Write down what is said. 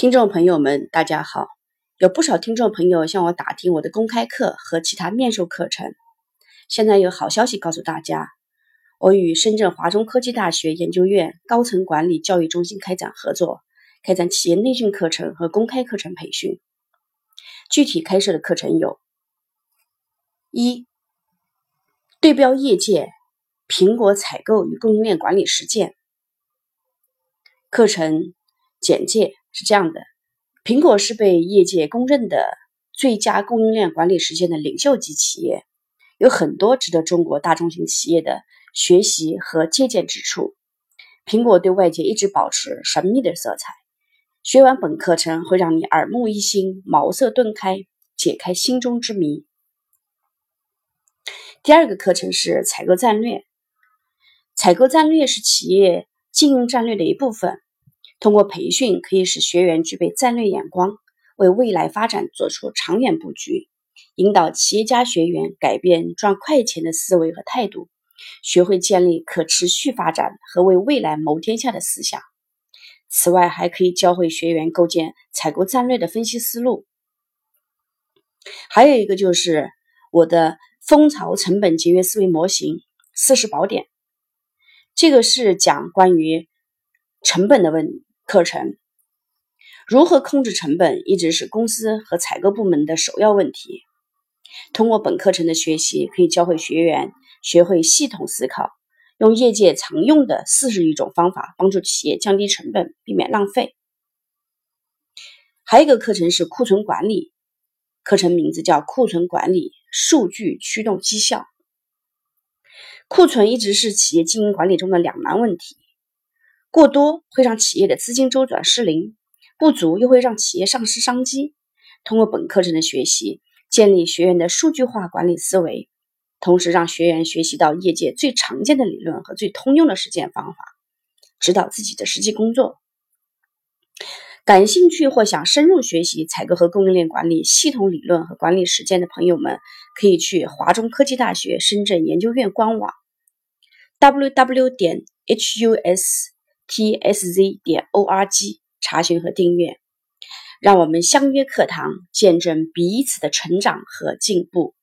听众朋友们，大家好！有不少听众朋友向我打听我的公开课和其他面授课程。现在有好消息告诉大家，我与深圳华中科技大学研究院高层管理教育中心开展合作，开展企业内训课程和公开课程培训。具体开设的课程有：一、对标业界苹果采购与供应链管理实践课程简介。是这样的，苹果是被业界公认的最佳供应链管理实践的领袖级企业，有很多值得中国大中型企业的学习和借鉴之处。苹果对外界一直保持神秘的色彩。学完本课程会让你耳目一新、茅塞顿开，解开心中之谜。第二个课程是采购战略，采购战略是企业经营战略的一部分。通过培训，可以使学员具备战略眼光，为未来发展做出长远布局，引导企业家学员改变赚快钱的思维和态度，学会建立可持续发展和为未来谋天下的思想。此外，还可以教会学员构建采购战略的分析思路。还有一个就是我的蜂巢成本节约思维模型四十宝典，这个是讲关于成本的问题。课程如何控制成本，一直是公司和采购部门的首要问题。通过本课程的学习，可以教会学员学会系统思考，用业界常用的四十余种方法，帮助企业降低成本，避免浪费。还有一个课程是库存管理，课程名字叫库存管理，数据驱动绩效。库存一直是企业经营管理中的两难问题。过多会让企业的资金周转失灵，不足又会让企业丧失商机。通过本课程的学习，建立学员的数据化管理思维，同时让学员学习到业界最常见的理论和最通用的实践方法，指导自己的实际工作。感兴趣或想深入学习采购和供应链管理系统理论和管理实践的朋友们，可以去华中科技大学深圳研究院官网：www. 点 hus。Tsz 点 org 查询和订阅，让我们相约课堂，见证彼此的成长和进步。